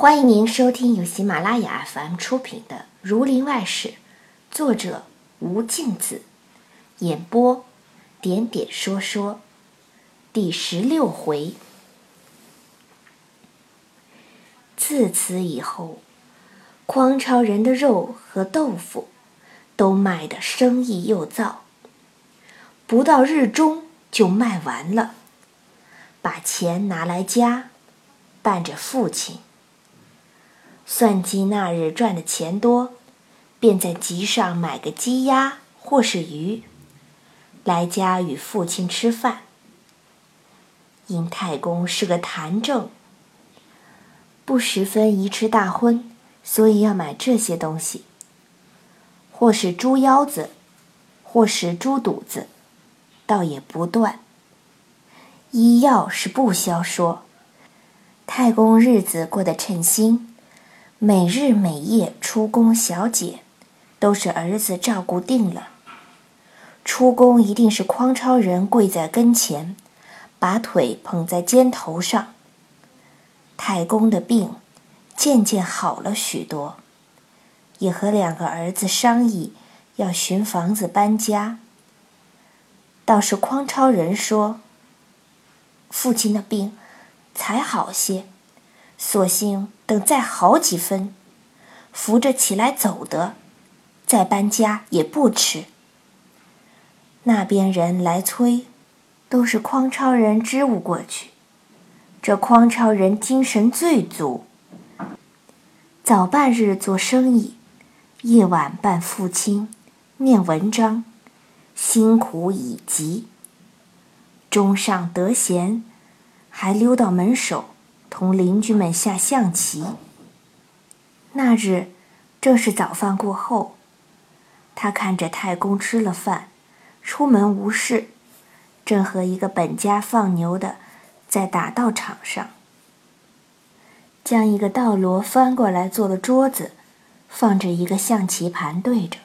欢迎您收听由喜马拉雅 FM 出品的《儒林外史》，作者吴敬子，演播点点说说，第十六回。自此以后，匡超人的肉和豆腐都卖得生意又燥，不到日中就卖完了，把钱拿来家，伴着父亲。算计那日赚的钱多，便在集上买个鸡鸭或是鱼，来家与父亲吃饭。因太公是个坛正，不十分宜吃大荤，所以要买这些东西，或是猪腰子，或是猪肚子，倒也不断。医药是不消说，太公日子过得称心。每日每夜出宫小姐，都是儿子照顾定了。出宫一定是匡超人跪在跟前，把腿捧在肩头上。太公的病渐渐好了许多，也和两个儿子商议要寻房子搬家。倒是匡超人说，父亲的病才好些。索性等再好几分，扶着起来走的，再搬家也不迟。那边人来催，都是匡超人支吾过去。这匡超人精神最足，早半日做生意，夜晚伴父亲念文章，辛苦已极。中上得闲，还溜到门首。同邻居们下象棋。那日正是早饭过后，他看着太公吃了饭，出门无事，正和一个本家放牛的在打道场上，将一个道罗翻过来做了桌子，放着一个象棋盘对着。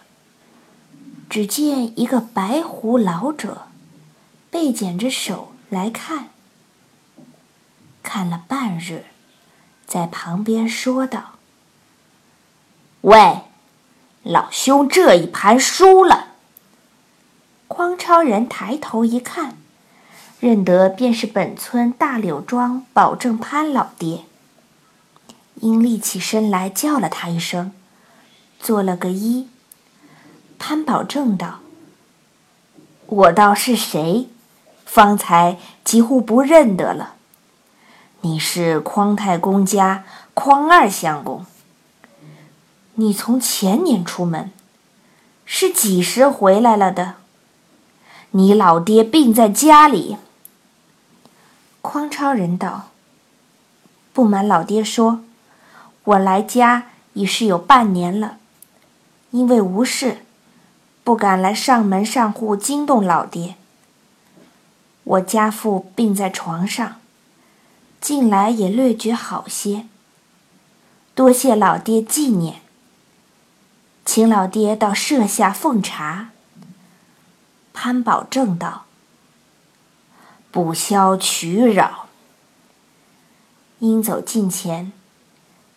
只见一个白胡老者，背剪着手来看。看了半日，在旁边说道：“喂，老兄这一盘输了。”匡超人抬头一看，认得便是本村大柳庄保正潘老爹，因立起身来叫了他一声，做了个揖。潘保正道：“我道是谁？方才几乎不认得了。”你是匡太公家匡二相公。你从前年出门，是几时回来了的？你老爹病在家里。匡超人道：“不瞒老爹说，我来家已是有半年了，因为无事，不敢来上门上户惊动老爹。我家父病在床上。”近来也略觉好些，多谢老爹纪念，请老爹到舍下奉茶。潘宝正道：“不消取扰。”应走近前，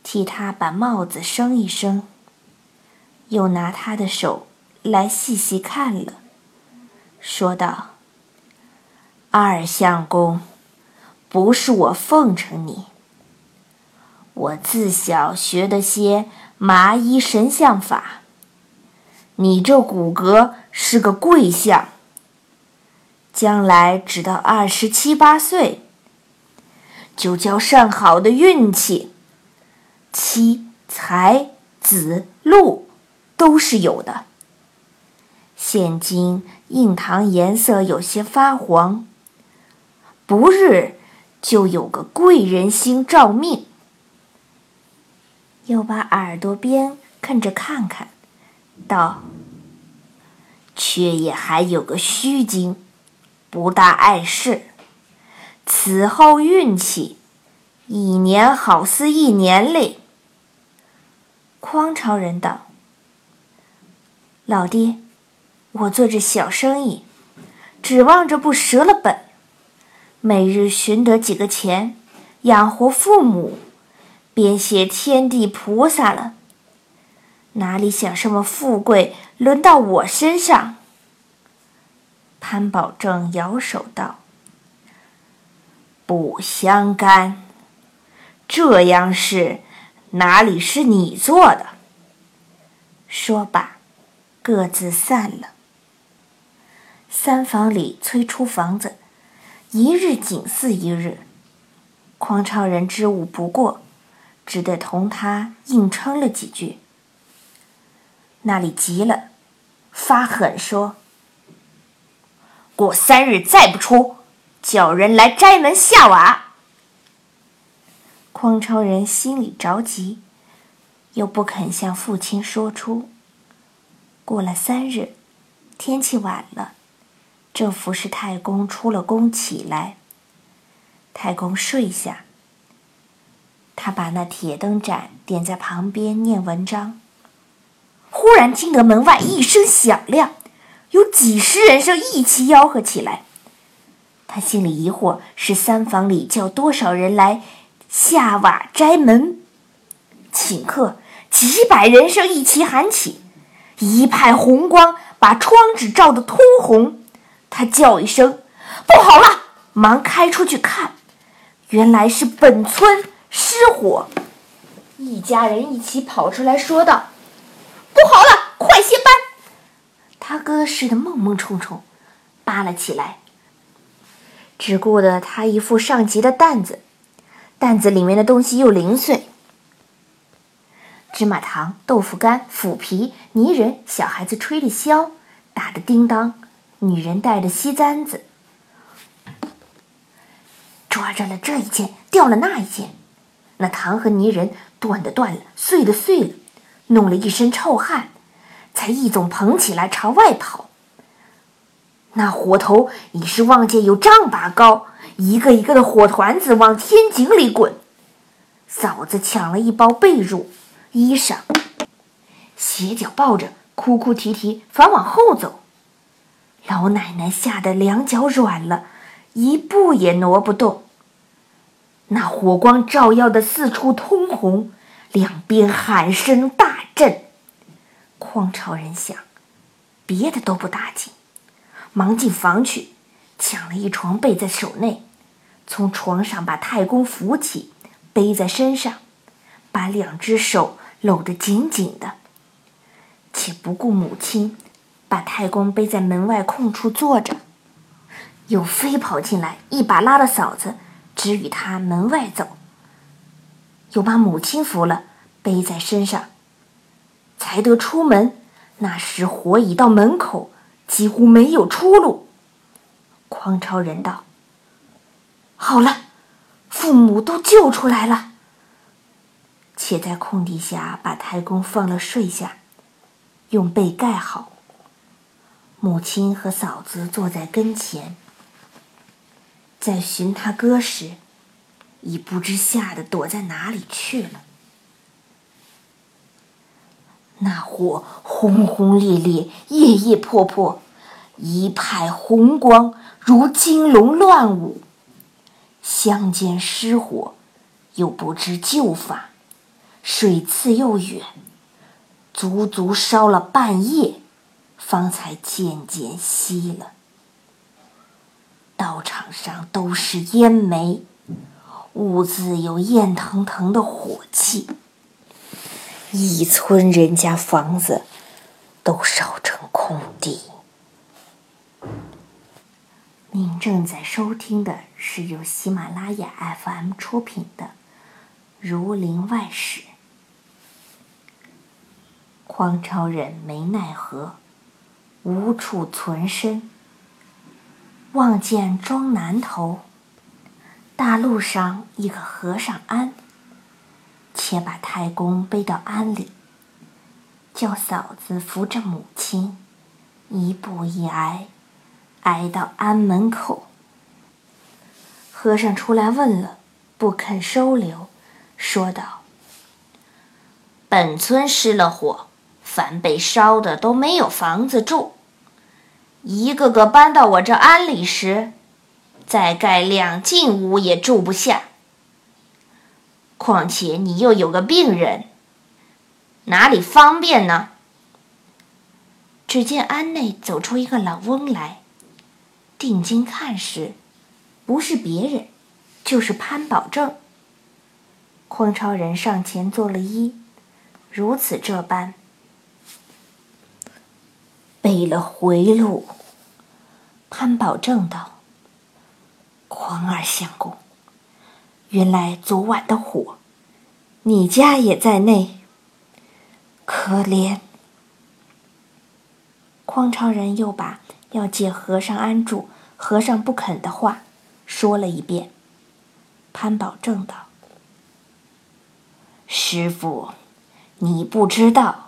替他把帽子升一升，又拿他的手来细细看了，说道：“二相公。”不是我奉承你，我自小学的些麻衣神相法。你这骨骼是个贵相，将来只到二十七八岁，就叫上好的运气，妻财子禄都是有的。现今印堂颜色有些发黄，不日。就有个贵人星照命，又把耳朵边看着看看，道：“却也还有个虚惊，不大碍事。此后运气，一年好似一年嘞。”匡超人道：“老爹，我做这小生意，指望着不折了本。”每日寻得几个钱，养活父母，便谢天地菩萨了。哪里想什么富贵轮到我身上？潘宝正摇手道：“不相干，这样事哪里是你做的？”说罢，各自散了。三房里催出房子，一日紧似一日。匡超人知武不过，只得同他硬撑了几句。那里急了，发狠说：“过三日再不出，叫人来摘门下瓦。”匡超人心里着急，又不肯向父亲说出。过了三日，天气晚了，正服侍太公出了宫起来。太公睡下，他把那铁灯盏点在旁边念文章。忽然听得门外一声响亮，有几十人声一齐吆喝起来。他心里疑惑：是三房里叫多少人来下瓦摘门？顷刻，几百人声一齐喊起，一派红光把窗纸照得通红。他叫一声：“不好了！”忙开出去看，原来是本村失火。一家人一起跑出来说道。不好了，快些搬！他哥似的梦梦冲冲，扒了起来，只顾得他一副上级的担子，担子里面的东西又零碎：芝麻糖、豆腐干、腐皮、泥人，小孩子吹的箫，打的叮当，女人戴的锡簪子，抓着了这一件，掉了那一件，那糖和泥人断的断了，碎的碎了。弄了一身臭汗，才一总捧起来朝外跑。那火头已是望见有丈把高，一个一个的火团子往天井里滚。嫂子抢了一包被褥、衣裳，斜脚抱着，哭哭啼啼，反往后走。老奶奶吓得两脚软了，一步也挪不动。那火光照耀的四处通红，两边喊声大。震，匡超人想，别的都不打紧，忙进房去，抢了一床被在手内，从床上把太公扶起，背在身上，把两只手搂得紧紧的，且不顾母亲，把太公背在门外空处坐着，又飞跑进来，一把拉了嫂子，只与他门外走，又把母亲扶了，背在身上。才得出门，那时火已到门口，几乎没有出路。匡超人道：“好了，父母都救出来了。”且在空地下把太公放了睡下，用被盖好。母亲和嫂子坐在跟前，在寻他哥时，已不知吓得躲在哪里去了。那火轰轰烈烈，夜夜破破，一派红光如金龙乱舞。相见失火，又不知救法，水次又远，足足烧了半夜，方才渐渐熄了。道场上都是烟煤，屋子有焰腾腾的火气。一村人家房子都烧成空地。您正在收听的是由喜马拉雅 FM 出品的《儒林外史》。匡超人没奈何，无处存身，望见庄南头，大路上一个和尚庵。且把太公背到庵里，叫嫂子扶着母亲，一步一挨，挨到庵门口。和尚出来问了，不肯收留，说道：“本村失了火，凡被烧的都没有房子住，一个个搬到我这庵里时，再盖两进屋也住不下。”况且你又有个病人，哪里方便呢？”只见庵内走出一个老翁来，定睛看时，不是别人，就是潘宝正。匡超人上前作了揖，如此这般，备了回路。潘宝正道：“匡二相公，原来昨晚的火，你家也在内，可怜。”匡超人又把要借和尚安住，和尚不肯的话说了一遍。潘宝正道：“师傅，你不知道，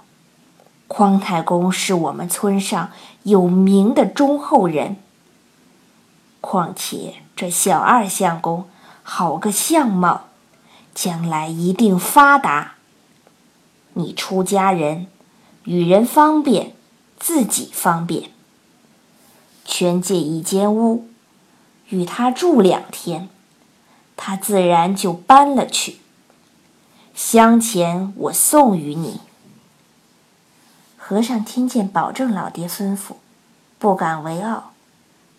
匡太公是我们村上有名的忠厚人。况且这小二相公好个相貌，将来一定发达。你出家人，与人方便。”自己方便，全借一间屋，与他住两天，他自然就搬了去。香钱我送与你。和尚听见保证老爹吩咐，不敢为傲，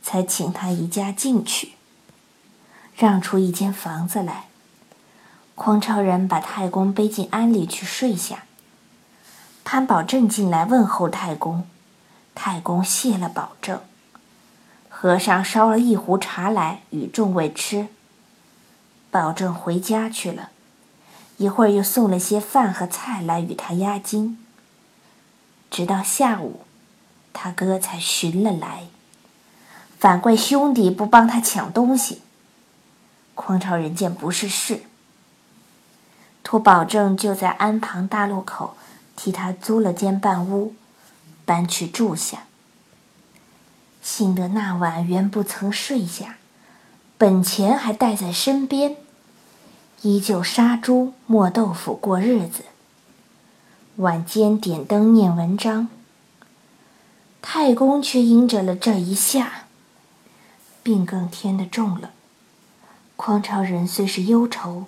才请他一家进去，让出一间房子来。匡超人把太公背进庵里去睡下。潘宝正进来问候太公，太公谢了保证。和尚烧了一壶茶来与众位吃。保证回家去了，一会儿又送了些饭和菜来与他压惊。直到下午，他哥才寻了来，反怪兄弟不帮他抢东西。匡超人见不是事，托保证就在安旁大路口。替他租了间半屋，搬去住下。幸得那晚原不曾睡下，本钱还带在身边，依旧杀猪磨豆腐过日子。晚间点灯念文章，太公却因着了这一下，病更添得重了。匡超人虽是忧愁，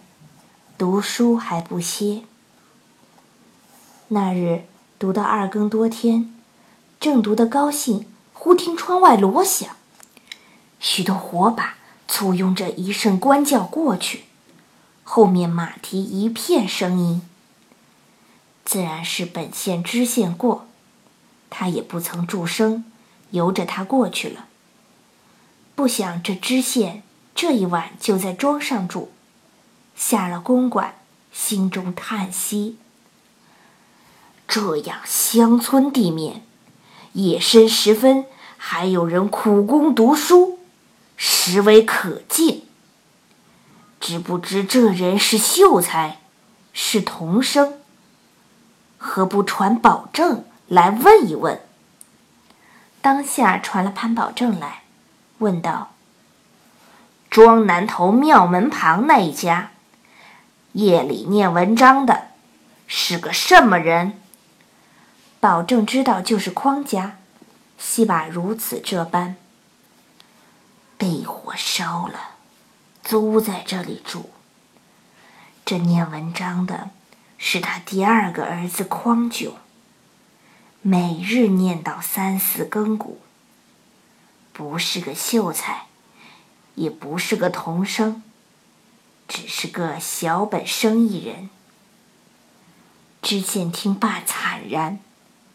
读书还不歇。那日读到二更多天，正读得高兴，忽听窗外锣响，许多火把簇拥着一声官叫过去，后面马蹄一片声音。自然是本县知县过，他也不曾住声，由着他过去了。不想这知县这一晚就在庄上住，下了公馆，心中叹息。这样乡村地面，夜深时分还有人苦工读书，实为可敬。知不知这人是秀才，是童生？何不传保证来问一问？当下传了潘保证来，问道：“庄南头庙门旁那一家，夜里念文章的，是个什么人？”保证知道就是匡家，惜把如此这般，被火烧了，租在这里住。这念文章的是他第二个儿子匡九，每日念到三四更鼓，不是个秀才，也不是个童生，只是个小本生意人。知县听罢惨然。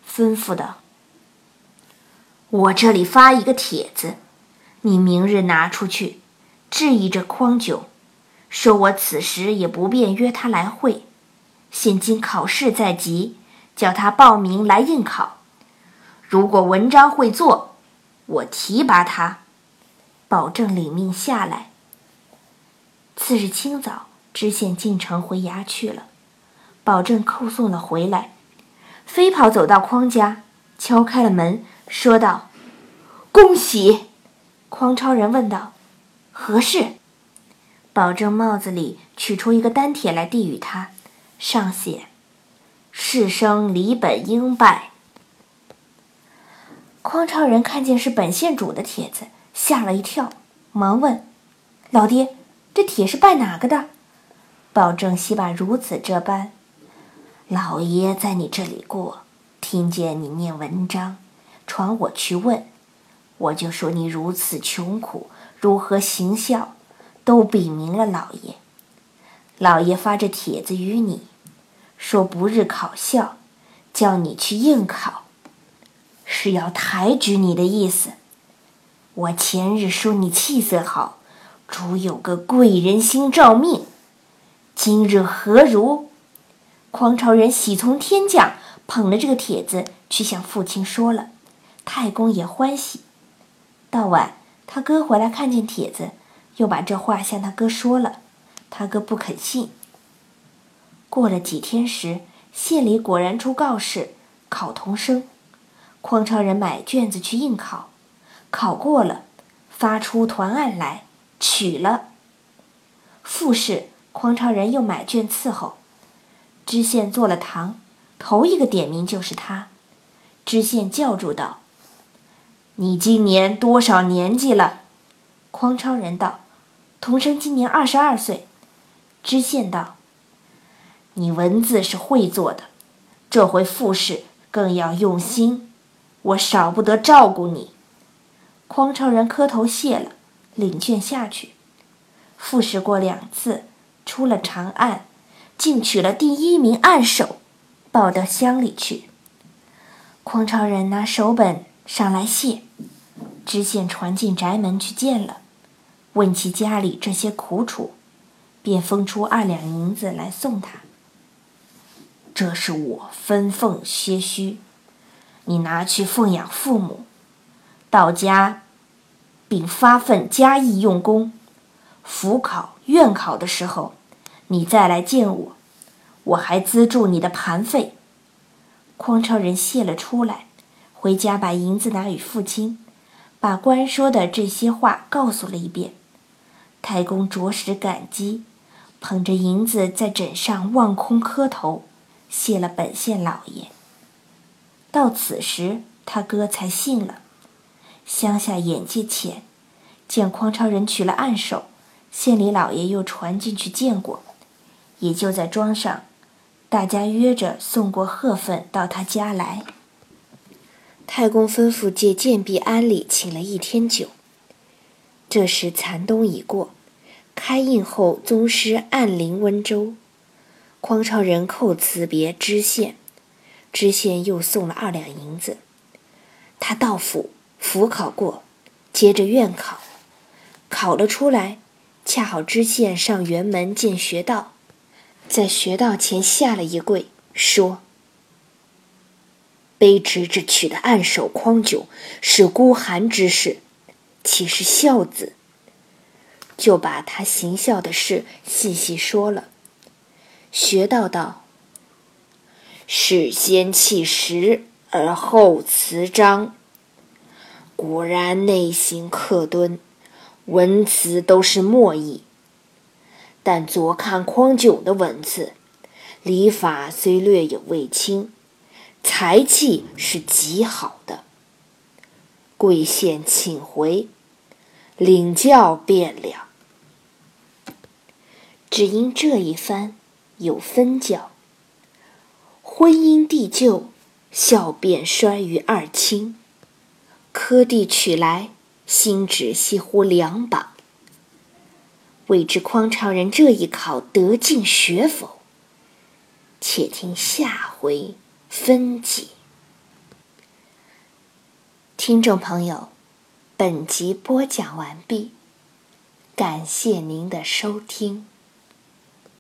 吩咐道：“我这里发一个帖子，你明日拿出去，质疑着匡九，说我此时也不便约他来会，现今考试在即，叫他报名来应考。如果文章会做，我提拔他，保证领命下来。”次日清早，知县进城回衙去了，保证叩送了回来。飞跑走到匡家，敲开了门，说道：“恭喜！”匡超人问道：“何事？”保证帽子里取出一个丹铁来递与他，上写：“世生离本应拜。”匡超人看见是本县主的帖子，吓了一跳，忙问：“老爹，这帖是拜哪个的？”保证戏罢如此这般。老爷在你这里过，听见你念文章，传我去问，我就说你如此穷苦，如何行孝，都禀明了老爷。老爷发这帖子与你，说不日考校，叫你去应考，是要抬举你的意思。我前日说你气色好，主有个贵人心照命，今日何如？匡超人喜从天降，捧了这个帖子去向父亲说了，太公也欢喜。到晚，他哥回来看见帖子，又把这话向他哥说了。他哥不肯信。过了几天时，县里果然出告示考童生，匡超人买卷子去应考，考过了，发出团案来取了。复试，匡超人又买卷伺候。知县做了堂，头一个点名就是他。知县叫住道：“你今年多少年纪了？”匡超人道：“童生今年二十二岁。”知县道：“你文字是会做的，这回复试更要用心，我少不得照顾你。”匡超人磕头谢了，领卷下去。复试过两次，出了长案，竟取了第一名案首，报到乡里去。匡超人拿手本上来谢，知县传进宅门去见了，问其家里这些苦楚。便封出二两银子来送他。这是我分奉些虚，你拿去奉养父母，到家并发奋加意用功，府考、院考的时候，你再来见我，我还资助你的盘费。匡超人谢了出来，回家把银子拿与父亲，把官说的这些话告诉了一遍。太公着实感激。捧着银子在枕上望空磕头，谢了本县老爷。到此时，他哥才信了。乡下眼界浅，见匡超人取了暗手，县里老爷又传进去见过，也就在庄上，大家约着送过贺份到他家来。太公吩咐借建壁庵里请了一天酒。这时残冬已过。开印后，宗师按临温州，匡超人叩辞别知县，知县又送了二两银子。他到府府考过，接着院考，考了出来，恰好知县上辕门见学道，在学道前下了一跪，说：“卑职这取的暗手匡九是孤寒之事，岂是孝子？”就把他行孝的事细细说了。学道道：“事先弃实，而后辞章。果然内心克敦，文辞都是墨意。但左看匡九的文字，礼法虽略有未清，才气是极好的。贵县请回，领教便了。”只因这一番有分教，婚姻地旧，孝便衰于二亲。科第取来，心只系乎两榜。未知匡超人这一考得进学否？且听下回分解。听众朋友，本集播讲完毕，感谢您的收听。